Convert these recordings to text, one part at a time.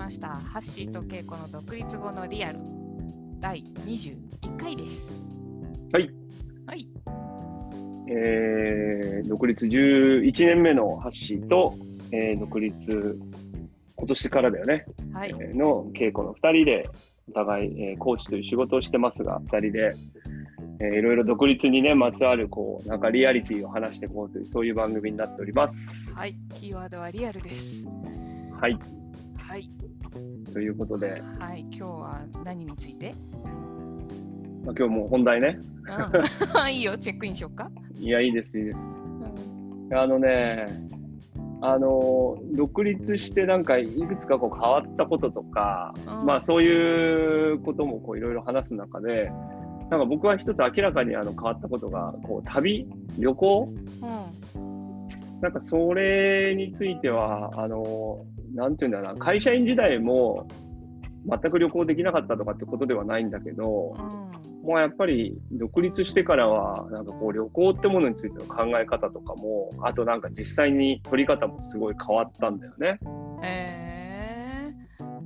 ました。ハッシーとケイコの独立後のリアル。第21回です。はい。はい。えー、独立11年目のハッシーと、えー、独立、今年からだよね、はい。えーの稽古の2人で、お互い、えーコーチという仕事をしてますが、2人で、えーいろいろ独立にね、まつわる、こう、なんかリアリティを話していこうという、そういう番組になっております。はい。キーワードはリアルです。はい。はい。ということで、はい今日は何について？まあ、今日もう本題ね。うん。いいよチェックインしようか、いや、いいです、いいです。うん。あのね、あの独立してなんかいくつかこう変わったこととか、うん。まあそういうこともこういろいろ話す中で、なんか僕は一つ明らかにあの変わったことが、こう旅、旅行？うん。なんかそれについては、あのなんていうんだろうな、会社員時代も全く旅行できなかったとかってことではないんだけど、うんもうやっぱり独立してからは、なんかこう旅行ってものについての考え方とかも、あとなんか実際に取り方もすごい変わったんだよね。えー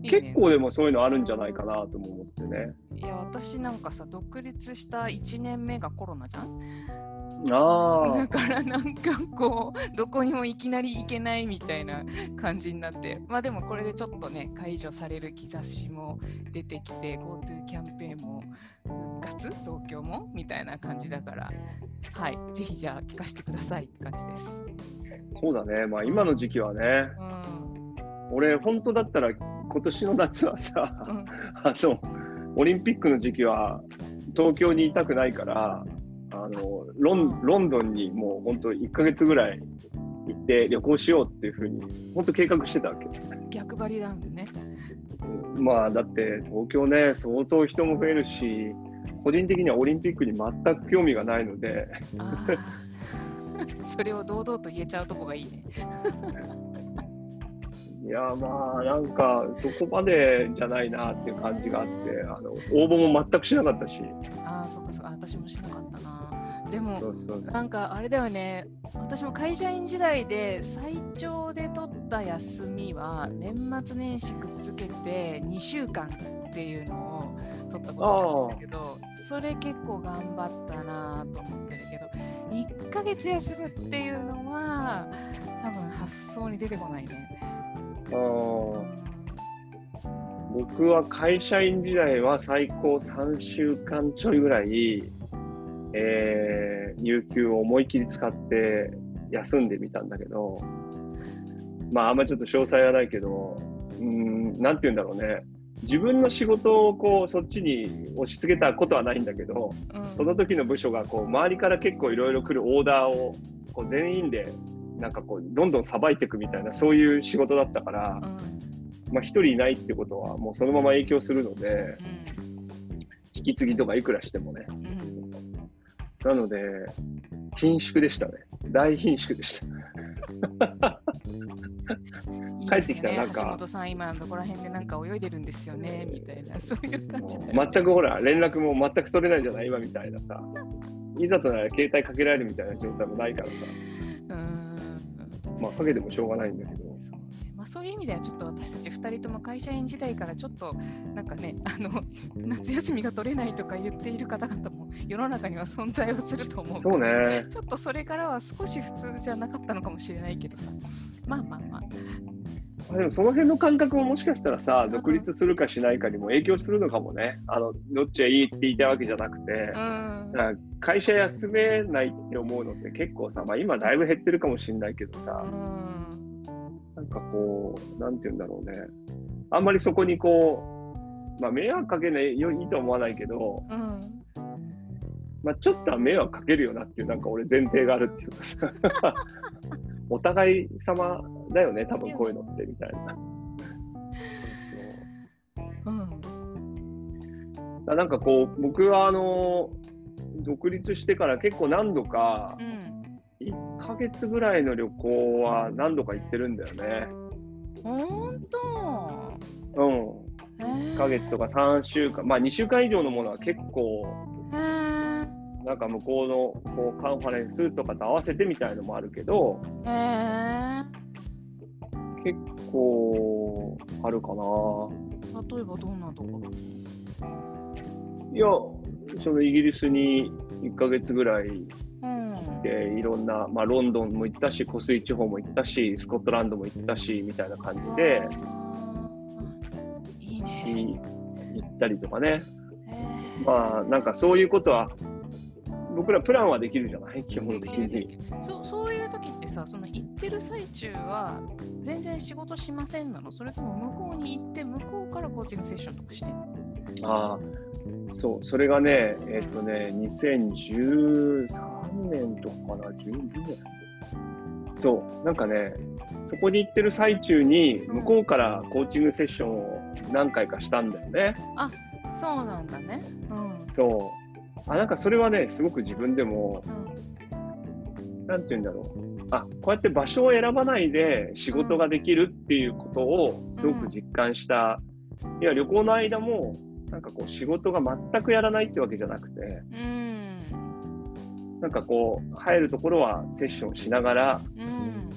結構でもそういうのあるんじゃないかなとも思ってね。いや私なんかさ独立した1年目がコロナじゃん？あだからなんかこうどこにもいきなり行けないみたいな感じになってまあでもこれでちょっとね解除される兆しも出てきて GoTo キャンペーンも復活？東京も？みたいな感じだから。はい。ぜひじゃあ聞かせてくださいって感じです。あ、そうだね。まあ今の時期はね、うん。俺本当だったら今年の夏はさ、うん。あの、オリンピックの時期は東京にいたくないから、あのロンロンドンにもう本当1ヶ月ぐらい行って旅行しようっていうふうに本当計画してたわけ。逆張りなんでね。まあだって東京ね、相当人も増えるし、個人的にはオリンピックに全く興味がないので、それを堂々と言えちゃうとこがいいね。いやまあなんかそこまでじゃないなっていう感じがあって、あの応募も全くしなかったし、ああそっかそっか私もしなかったな。でもなんかあれだよね、私も会社員時代で最長で取った休みは年末年始くっつけて2週間っていうのを取ったことがあるんだけど、それ結構頑張ったなと思ってるけど、1ヶ月休むっていうのは多分発想に出てこないね。僕は会社員時代は最高3週間ちょいぐらい、えー、有給を思い切り使って休んでみたんだけど、まああんまりちょっと詳細はないけど、うーん、なんて言うんだろうね。自分の仕事をこうそっちに押し付けたことはないんだけど、うん。その時の部署がこう周りから結構いろいろ来るオーダーをこう全員でなんかこうどんどんさばいていくみたいなそういう仕事だったから、うん。まあ、一人いないってことはもうそのまま影響するので引き継ぎとかいくらしてもね。うんうんなので貧縮でしたね。大貧縮でした。いい帰ってきたらなんか橋本さん今どこら辺でなんか泳いでるんですよねみたいなそういう感じね全くほら連絡も全く取れないじゃない今みたいなさ。いざとなら携帯かけられるみたいな状態もないからさ。うーん。まあかけてもしょうがないんだけど。そうね。まあ、そういう意味ではちょっと私たち2人とも会社員時代からちょっとなんかねあの 夏休みが取れないとか言っている方々も世の中には存在をすると思うそうね。ちょっとそれからは少し普通じゃなかったのかもしれないけどさ。まあまあまあ。あでもその辺の感覚ももしかしたらさうん独立するかしないかにも影響するのかもね。あのどっちがいいって言いたいわけじゃなくて、うん。会社休めないって思うのって結構さ、まあ、今だいぶ減ってるかもしれないけどさ、うん。なんかこう、なんて言うんだろうね。あんまりそこにこう、まあ迷惑かけないよいいとは思わないけど、うんまあちょっとは迷惑かけるよなっていうなんか俺前提があるっていうか。さ、お互い様だよね、多分こういうのってみたいな。うん。なんかこう、僕はあの、独立してから結構何度か、うん。1ヶ月ぐらいの旅行は何度か行ってるんだよね。ほんとうん。へー。1ヶ月とか3週間、まあ2週間以上のものは結構、なんか向こうのこうカンファレンスとかと合わせてみたいのもあるけど、へー結構あるかな。例えばどんなところいや、そのイギリスに1ヶ月ぐらいうん。で、いろんな、まあ、ロンドンも行ったし、湖水地方も行ったし、スコットランドも行ったし、みたいな感じで、いいね。い行ったりとかね。えーまあ、なんかそういうことは、僕らプランはできるじゃない？基本で的に。そうそういう時ってさその行ってる最中は全然仕事しませんなの？それとも向こうに行って向こうからコーチングセッションとかしてああ、そう、それがね、えっ、とね、2013年とかかな、12年。そう、なんかね、そこに行ってる最中に、うん。向こうからコーチングセッションを何回かしたんだよね。そうなんだね。うん。そう。あ、なんかそれはね、すごく自分でも、うん。て言うんだろう。あ、こうやって場所を選ばないで仕事ができるっていうことをすごく実感した。いや、旅行の間も、なんかこう仕事が全くやらないってわけじゃなくて、うん。なんかこう、入るところはセッションしながら、うん。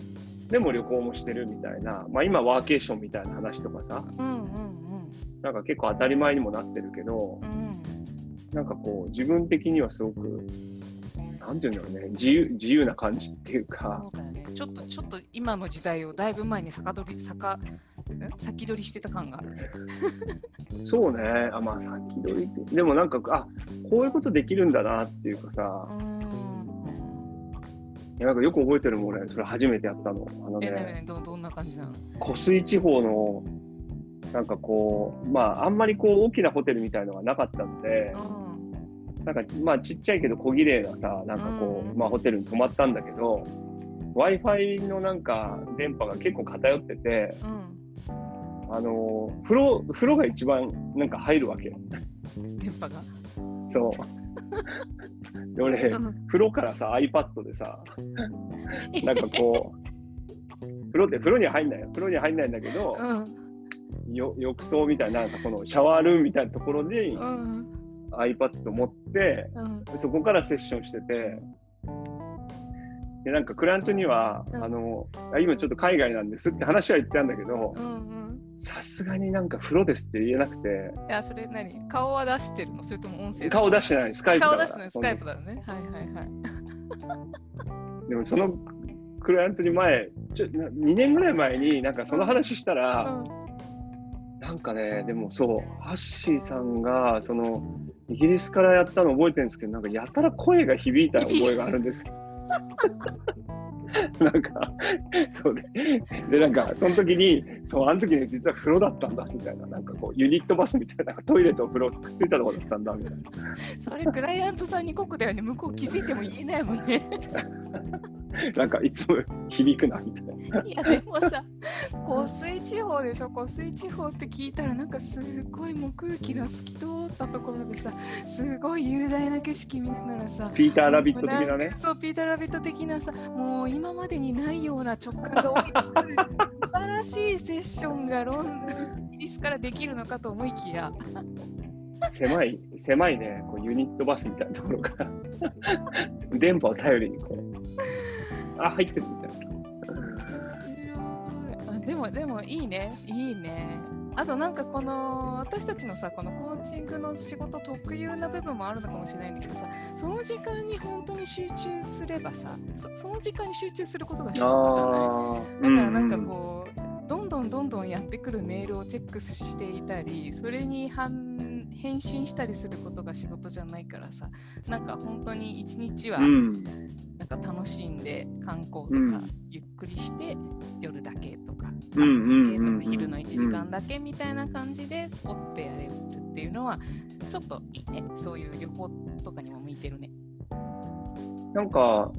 でも旅行もしてるみたいな、まあ今ワーケーションみたいな話とかさ、うんうん。なんか結構当たり前にもなってるけどう、んなんかこう、自分的にはすごく、なんていうんだろうね、自由自由な感じっていうか。そ、うだよね。ちょっとちょっと今の時代をだいぶ前に先取り先ん？先取りしてた感がある。ねそうね、あまあ先取り。って、でもなんか、あこういうことできるんだなっていうかさ、うんいやなんかよく覚えてるもん俺、それ初めてやったの。あのね、どどんな感じなの？湖水地方の、なんかこう、まああんまりこう大きなホテルみたいのがなかったので、うんなんかまあちっちゃいけど小綺麗なさ、なんかこうんう、まあホテルに泊まったんだけど、Wi-Fi のなんか電波が結構偏ってて、うんあの風呂、風呂が一番なんか入るわけ。電波がそう。で俺、うん風呂からさ、iPad でさ、なんかこう、風呂って風呂には入んないよ。風呂には入んないんだけど、うんよ浴槽みたいな、なんかそのシャワールームみたいなところにうん iPad 持って、うん。そこからセッションしてて、で、なんかクライアントには、うん。あの、あ今ちょっと海外なんですって話は言ってたんだけどう、んうん。さすがになんか風呂ですって言えなくて、いやそれ何？顔は出してるの？それとも音声顔出してない、スカイプ。顔出してないスカイプだよね。はいはいはい。でもそのクライアントに前、ちょ2年ぐらい前になんかその話したら、うんなんかね、でもそう、ハッシーさんがそのイギリスからやったの覚えてるんですけど、なんかやたら声が響いた覚えがあるんです。なんか、そうで、で、なんか、その時に、そう、あの時ね、実は風呂だったんだ、みたいな、なんかこう、ユニットバスみたいな、トイレと風呂くっついたところだったんだ、みたいな。それクライアントさんに酷だよね。向こう気づいても言えないもんね なんか、いつも響くな、みたいな。いやでもさ湖水地方でしょ？湖水地方って聞いたらなんかすごいもう空気が透き通ったところでさすごい雄大な景色見ながらさピーター・ラビット的なね。そうピーター・ラビット的なさもう今までにないような直感が起きてくる素晴らしいセッションがロンドンイギリスからできるのかと思いきや狭い、狭いね、こうユニットバスみたいなところから、電波を頼りにこう、あ、入ってるみたいな。面白い。あでもでもいいね。いいね。あとなんかこの私たちのさこのコーチングの仕事特有な部分もあるのかもしれないんだけどさその時間に本当に集中すればさそその時間に集中することが仕事じゃない？あだからなんかこう、どんどんどんどんやってくるメールをチェックしていたりそれに反返信したりすることが仕事じゃないからさなんか本当に一日はなんか楽しんで観光とかうん。ゆっくりして夜だけとか朝だけとか昼の1時間だけみたいな感じでスポッてやれるっていうのはちょっといいね。そういう旅行とかにも向いてるね。なんか、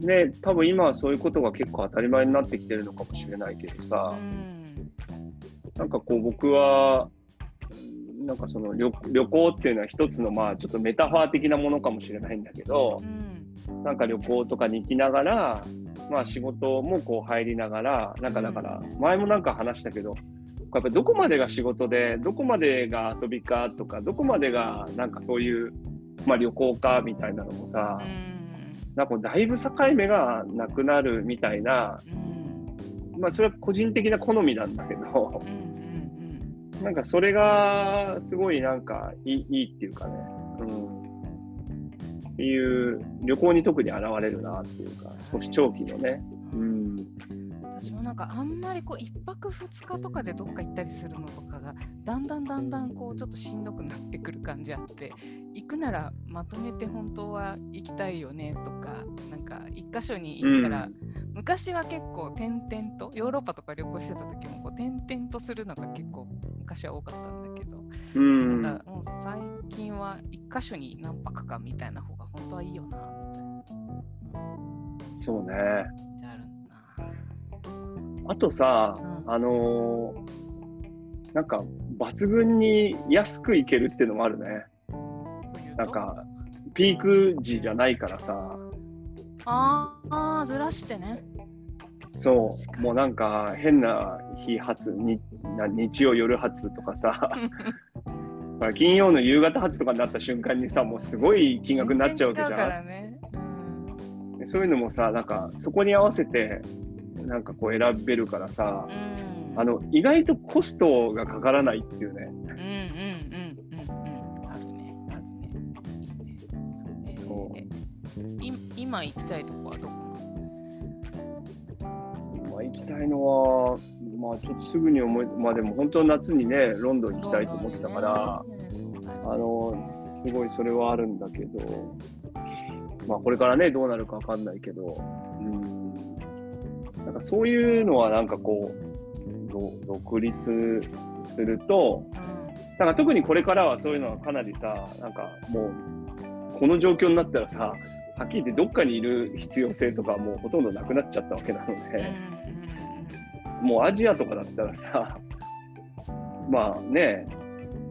ね、多分今はそういうことが結構当たり前になってきてるのかもしれないけどうさ、ん。なんかこう僕は、なんかその旅旅行っていうのは一つのまあちょっとメタファー的なものかもしれないんだけどう、ん。なんか旅行とかに行きながら、まあ仕事もこう入りながら、なんかだから、前もなんか話したけど、やっぱりどこまでが仕事で、どこまでが遊びかとか、どこまでがなんかそういう、まあ旅行かみたいなのもさ、うん。なんかだいぶ境目がなくなるみたいな、うん。まあ、それは個人的な好みなんだけど、なんかそれがすごいなんかいいいいっていうかね、うん。っていう、旅行に特に現れるなっていうか、少し長期のね。ううんん。私もなんかあんまりこう一泊二日とかでどっか行ったりするのとかがだんだんだんだんこうちょっとしんどくなってくる感じあって行くならまとめて本当は行きたいよねとかなんか一箇所に行ったら、昔は結構転々とヨーロッパとか旅行してた時もこう転々とするのが結構昔は多かったんだけど、うん。なんかもう最近は一箇所に何泊かみたいな方が本当はいいよなみたいな。そうね。ああるあとさ、うんあのーなんか抜群に安く行けるっていうのもあるね。な。んか、ピーク時じゃないからさ、あーあーずらしてね。そう、もうなんか変な日発、にな日曜夜発とかさ、まあ金曜の夕方発とかになった瞬間にさ、もうすごい金額になっちゃうわけじゃらね。うんん。そういうのもさ、なんかそこに合わせて、なんかこう選べるからさ、うん。あの意外とコストがかからないっていうね。今行きたいとこはどこ？まあ、行きたいのは、まあ、ちょっとすぐに思い、まあでも本当は夏にね、ロンドン行きたいと思ってたから、あの、すごいそれはあるんだけど、まあこれからね、どうなるかわかんないけど、うん、なんかそういうのはなんかこう、ど独立すると、なんか特にこれからはそういうのはかなりさ、なんかもう、この状況になったらさ、はっきり言ってどっかにいる必要性とかもうほとんどなくなっちゃったわけなので、もうアジアとかだったらさ、まあね、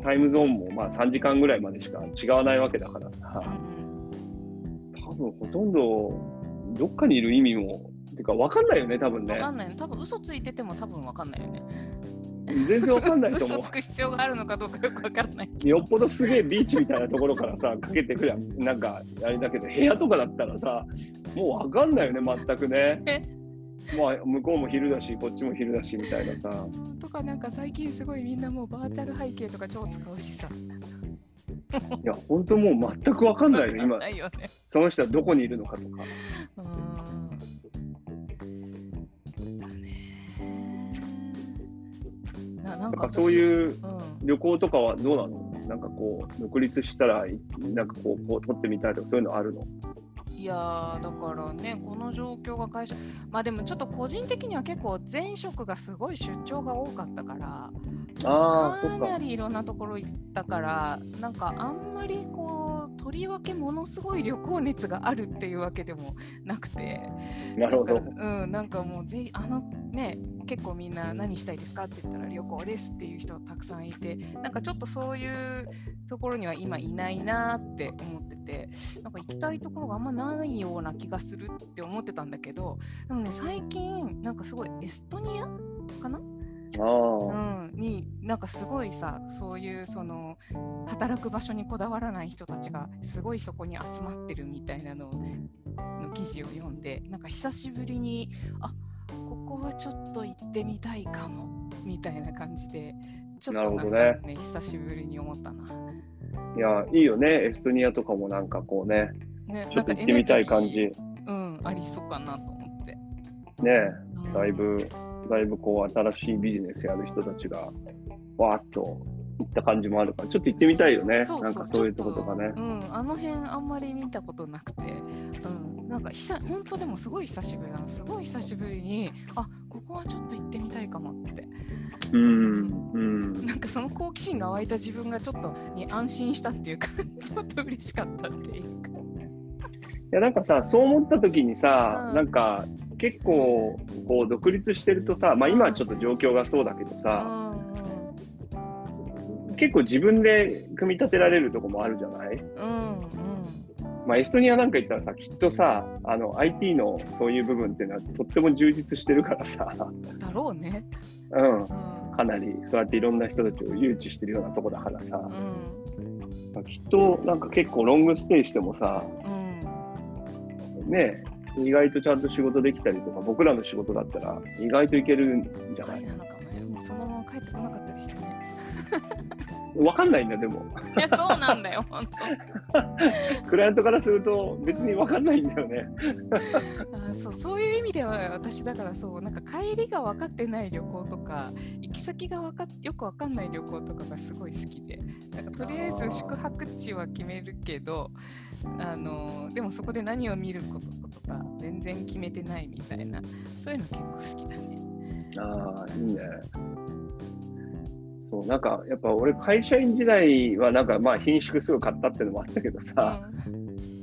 タイムゾーンもまあ3時間ぐらいまでしか違わないわけだからさ、うん多分ほとんどどっかにいる意味も、てか分かんないよね、多分ね。わか。んないの多分嘘ついてても多分わかんないよね。全然分かんないと思嘘つく必要があるのかどうかよくわからないよっぽどすげえビーチみたいなところからさ、かけてくりゃ、なんかあれだけど、部屋とかだったらさ、もう分かんないよね、全くね。まあ、向こうも昼だし、こっちも昼だしみたいなさ。とかなんか最近すごいみんなもうバーチャル背景とか超使うしさ。いや、本当もう全く分かんないよ、今。な。いよね。その人はどこにいるのかとか。うーん。だね。ななんかそういううん。旅行とかはどうなの？なんかこう、独立したら、なんかこう、こう撮ってみたいとか、そういうのあるの？いやーだからねこの状況が会社まあでもちょっと個人的には結構前職がすごい出張が多かったから。かなりいろんなところ行ったからなんかあんまりこうとりわけものすごい旅行熱があるっていうわけでもなくて。なるほど。なんかうん、なんかもうぜあのね結構みんな何したいですかって言ったら旅行ですっていう人たくさんいてなんかちょっとそういうところには今いないなって思っててなんか行きたいところがあんまないような気がするって思ってたんだけどでもね最近なんかすごいエストニアかな？ああ、うん、になんかすごいさそういうその働く場所にこだわらない人たちがすごいそこに集まってるみたいなのの記事を読んでなんか久しぶりにあここはちょっと行ってみたいかもみたいな感じでちょっとなんかなるね久しぶりに思ったな。いや、いいよね。エストニアとかもなんかこうね、ね、ちょっと行ってみたい感じ。うん、ありそうかなと思って。ね、うんだいぶ、だいぶこう、新しいビジネスやる人たちが、わーっと行った感じもあるから、ちょっと行ってみたいよね。そうなんかそういうとことかね。うん、あの辺あんまり見たことなくて、うん、なんか久本当でもすごい久しぶりなの、すごい久しぶりに、あここはちょっと行ってみたいかもって、うん、うん。なんかその好奇心が湧いた自分がちょっとに安心したっていうか、ちょっと嬉しかったっていうか。いやなんかさそう思った時にさ、うんなんか結構こう独立してるとさまあ今はちょっと状況がそうだけどうさ、ん結構自分で組み立てられるとこもあるじゃない、うんうん。まあ、エストニアなんか行ったらさきっとさあの IT のそういう部分っていうのはとっても充実してるからさ、うん、だろうね。うん、うん。かなりそうやっていろんな人たちを誘致してるようなとこだからさ、うん。まあきっとなんか結構ロングステイしてもさうん。ね意外とちゃんと仕事できたりとか、僕らの仕事だったら意外といけるんじゃない？なのかもそのまま帰ってこなかったりしてね。わかんないんだ、でも。いや、そうなんだよ、本クライアントからすると別にわかんないんだよね。当。あそうそういう意味では私だからそうなんか帰りが分かってない旅行とか行き先がわかっよく分かんない旅行とかがすごい好きでなんかとりあえず宿泊地は決めるけどあのでもそこで何を見ることとか全然決めてないみたいなそういうの結構好きだね。ああ、いいね。そう、なんかやっぱ俺会社員時代はなんかまあ品種すぐ買ったっていうのもあったけどさ、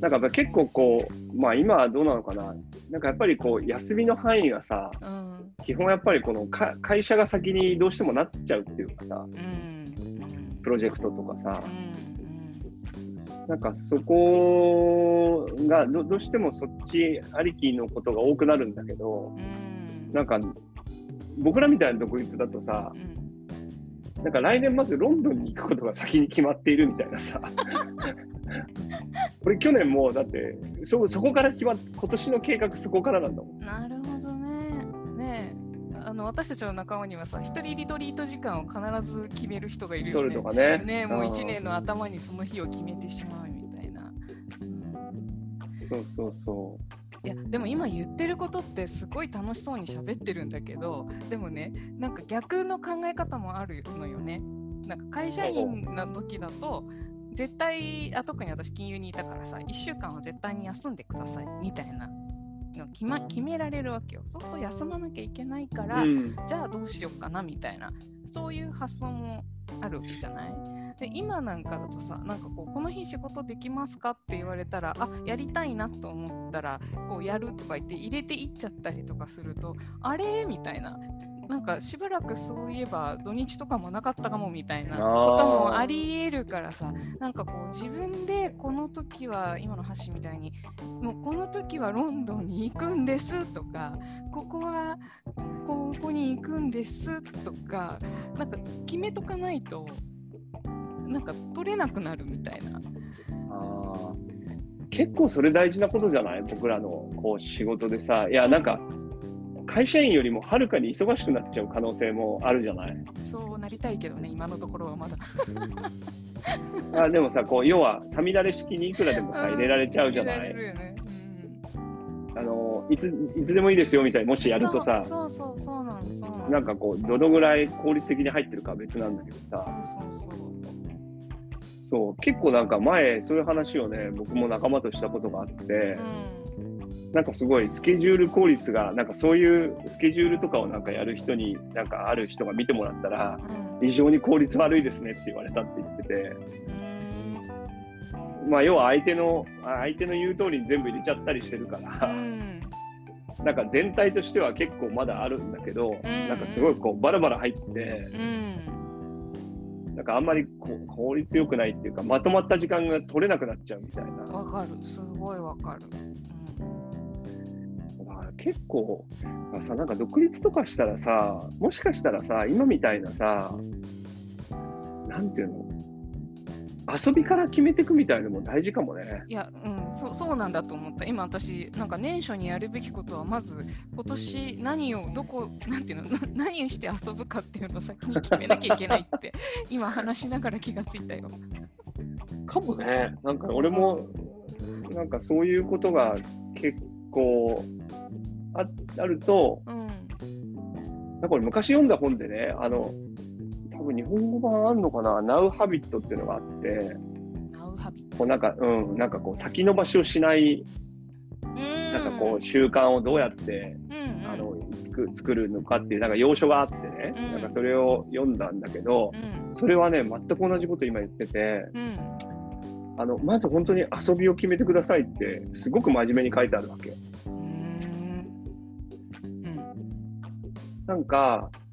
なんかやっぱ結構こう、まあ今はどうなのかな。なんかやっぱりこう休みの範囲がさ、うん。うん基本やっぱりこのか会社が先にどうしてもなっちゃうっていうかさ、うん。プロジェクトとかさ。う、ん。なんかそこがどどうしてもそっちありきのことが多くなるんだけど、うん。なんか僕らみたいな独立だとさ、うんなんか来年まずロンドンに行くことが先に決まっているみたいなさ。俺去年もうだってそそこから決まっ今年の計画そこからなんだもん。なるほどね。ねえあの私たちの仲間にはさ、一人リトリート時間を必ず決める人がいるよね。とかね。ねえもう1ん年の頭にその日を決めてしまうみたいな。うんそうそうそいやでも今言ってることってすごい楽しそうに喋ってるんだけどでもねなんか逆の考え方もあるのよね。なんか会社員の時だと絶対あ特に私金融にいたからさ1週間は絶対に休んでくださいみたいなの決,、ま、決められるわけよ。そうすると休まなきゃいけないから、う。うん。じゃあどうしようかなみたいなそういう発想もあるじゃない？で今なんかだとさなんかこうこの日仕事できますかって言われたらあやりたいなと思ったらこうやるとか言って入れていっちゃったりとかするとあれ？みたいな。なんかしばらくそういえば土日とかもなかったかもみたいなこともありえるからさなんかこう自分でこの時は今の橋みたいにもうこの時はロンドンに行くんですとかここはここに行くんですとかなんか決めとかないとなんか取れなくなるみたいな。あー結構それ大事なことじゃない？僕らのこう仕事でさ。いや、なんか会社員よりもはるかに忙しくなっちゃう可能性もあるじゃない？そうなりたいけどね今のところはまだ。あでもさ、こう要はさみだれ式にいくらでもさうん入れられちゃうじゃない？るよね。うんあのいついつでもいいですよみたいにもしやるとさ、そうそうそうなのそうなんかこうどのぐらい効率的に入ってるかは別なんだけどそうさ、そうそう。そう結構なんか前そういう話をね僕も仲間としたことがあってう、んなんかすごいスケジュール効率がなんかそういうスケジュールとかをなんかやる人になんかある人が見てもらったらうん。非常に効率悪いですねって言われたって言ってて、うん。まあ要は相手のあ相手の言う通りに全部入れちゃったりしてるかうら、ん。なんか全体としては結構まだあるんだけど、ん。なんかすごいこうバラバラ入って。うんなんかあんまり効率よくないっていうか、まとまった時間が取れなくなっちゃうみたいな。わかるすごいわかる。結構、まあさ、なんか独立とかしたらさ、もしかしたらさ、今みたいなさ、なんていうの、遊びから決めていくみたいのも大事かもね。いや、うん、そそうなんだと思った。今私、なんか年初にやるべきことは、まず今年何を、どこ、なんていうの、な何をして遊ぶかっていうのを先に決めなきゃいけないって、今話しながら気がついたよ。かもね。なんか俺も、なんかそういうことが結構ああると、うん。なんか俺昔読んだ本でね、あの、多分日本語版あるのかな、Now Habit っていうのがあって、ナウハビット。こうなんか、うん、なんかこう先延ばしをしない、うん。なんかこう習慣をどうやって、うん、うん、あのつく作るのかっていうなんか要所があってね、うん。なんかそれを読んだんだけど、うん、それはね全く同じこと今言ってて、うん、あのまず本当に遊びを決めてくださいってすごく真面目に書いてあるわけ。なんかで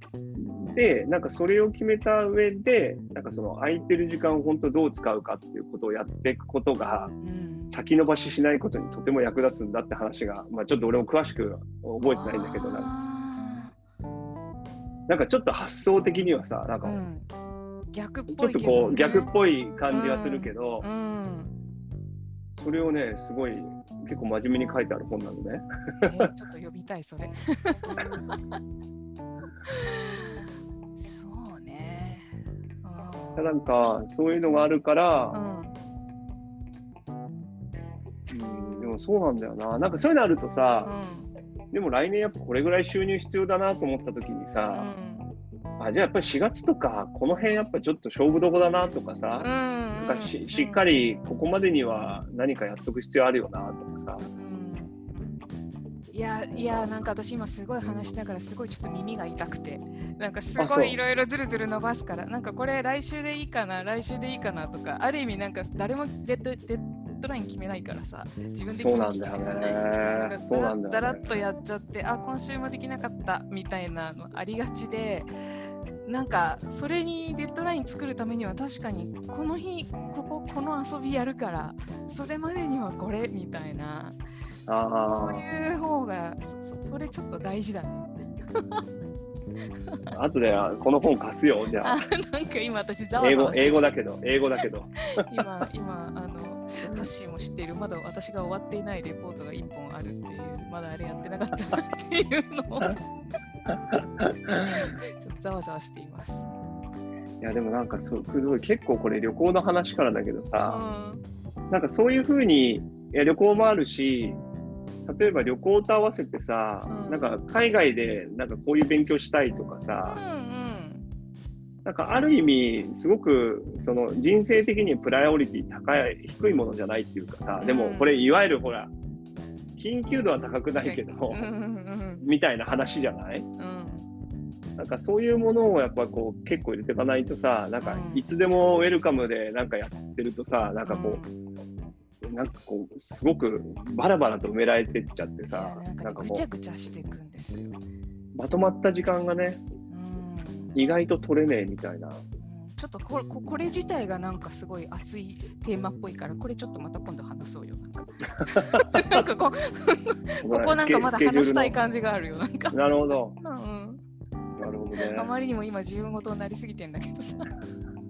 なんかそれを決めた上でなんかその空いてる時間を本当どう使うかっていうことをやっていくことがうん。先延ばししないことにとても役立つんだって話が、まあ、ちょっと俺も詳しく覚えてないんだけどなんかちょっと発想的にはさなんかーうん。逆っちょぽいけど、っとこうね。逆っぽい感じはするけど、うん。それをね、すごい、結構真面目に書いてある本なのね。えーちょっと呼びたい、それ。なんか、そういうのがあるから、うんうん、でもそうなんだよな。なんかそういうのあるとさ、でも来年やっぱこれぐらい収入必要だなと思った時にうさ、んあ、じゃあやっぱり4月とか、この辺やっぱちょっと勝負どこだなとかさ、うんなんかししっかりここまでには何かやっとく必要あるよなとかさ。うんいやいやなんか私今すごい話しながらすごいちょっと耳が痛くて。なんかすごいいろいろずるずる伸ばすから。なんかこれ来週でいいかな来週でいいかなとか。ある意味なんか誰もデッドデッドライン決めないからさ。自分で決めないけないなんね。かそうなんだだら。っとやっちゃってあ今週もできなかったみたいなのありがちで。なんかそれにデッドライン作るためには確かにこの日こここの遊びやるからそれまでにはこれみたいな。あそういう方がそそそれちょっと大事だね。あとでこの本貸すよ。じゃああ。なんか今私ざわざわして英語だけど、英語だけど。今今あのハッシーも知っているまだ私が終わっていないレポートが1本あるっていうまだあれやってなかったなっていうのをちょっとざわざわしています。いやでもなんかそうすごい結構これ旅行の話からだけどうさ、んなんかそういうふうにいや旅行もあるし例えば旅行と合わせてさ、うん。なんか海外でなんかこういう勉強したいとかうさ、ん。なんかある意味すごくその人生的にプライオリティ高い低いものじゃないっていうかさ、でもこれいわゆるほら緊急度は高くないけど、うんうんみたいな話じゃない？うん。うんなんかそういうものをやっぱこう結構入れていかないとさ、なんかうん。いつでもウェルカムでなんかやってるとさ、なんかこう、なんかこう、すごくバラバラと埋められてっちゃっていさや、なんかぐちゃぐちゃしていくんですよ。うまとまった時間がね、うん。意外と取れねえみたいな。うん。ちょっとこれここれ自体がなんかすごい熱いテーマっぽいからこれちょっとまた今度話そうよなんか。なんかここここなんかまだ話したい感じがあるよなんか、なるほど、うん、なるほどね。あまりにも今自分ごとになりすぎてんだけどさ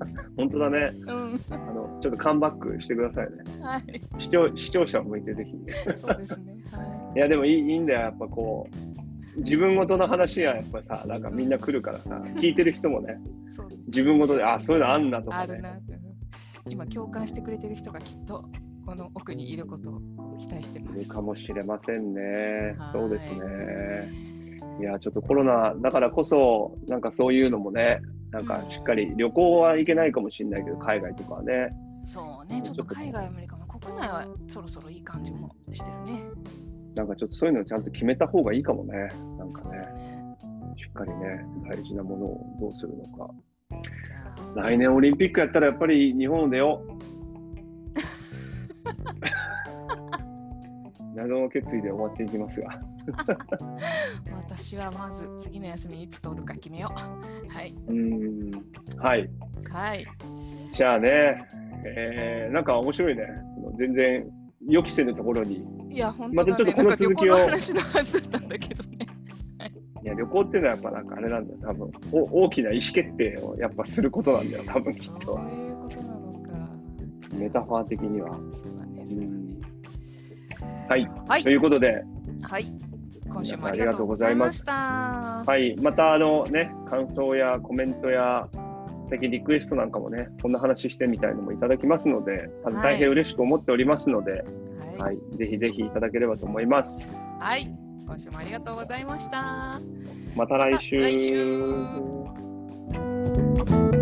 本当だね。うんあの、ちょっとカムバックしてくださいね。はい視聴視聴者を向いてぜひ。そうですねは いや、でもいいいいんだよ、やっぱこう、自分ごとの話はやっぱさ、なんかみんな来るからさ、聞いてる人もね、自分ごとで、あ、そういうのあんなとかね。今共感してくれてる人がきっとこの奥にいることを期待してますかもしれませんねはい。そうですね。いや、ちょっとコロナだからこそ、なんかそういうのもね、なんかしっかり旅行は行けないかもしれないけど、海外とかはね、そうねちょっと海外は無理かも。国内はそろそろいい感じもしてるね。なんかちょっとそういうのをちゃんと決めた方がいいかもね。なんかね、ね。しっかりね、大事なものをどうするのか。来年オリンピックやったらやっぱり日本を出よう。謎の決意で終わっていきますが。私はまず次の休みいつ取るか決めよう。はい。うーん。はい。はい。じゃあね、えーなんか面白いね。全然予期せぬところに。いや、本当だ、ね、またちょっとこの続きを話のはずだったんだけどね。いや、旅行っていうのはやっぱなんかあれなんだよ。多分お大きな意思決定をやっぱすることなんだよ。多分きっそうと。いうことなのか。メタファー的には。そうだね。そうだね。はい。はいと。いうことで、はい。今週もありがとうございました。はい。またあのね、感想やコメントや、最近リクエストなんかもね、こんな話してみたいのもいただきますので、あのはい大変嬉しく思っておりますので、は。はいい。ぜひぜひいただければと思います。はい。今週もありがとうございました。また来週。また来週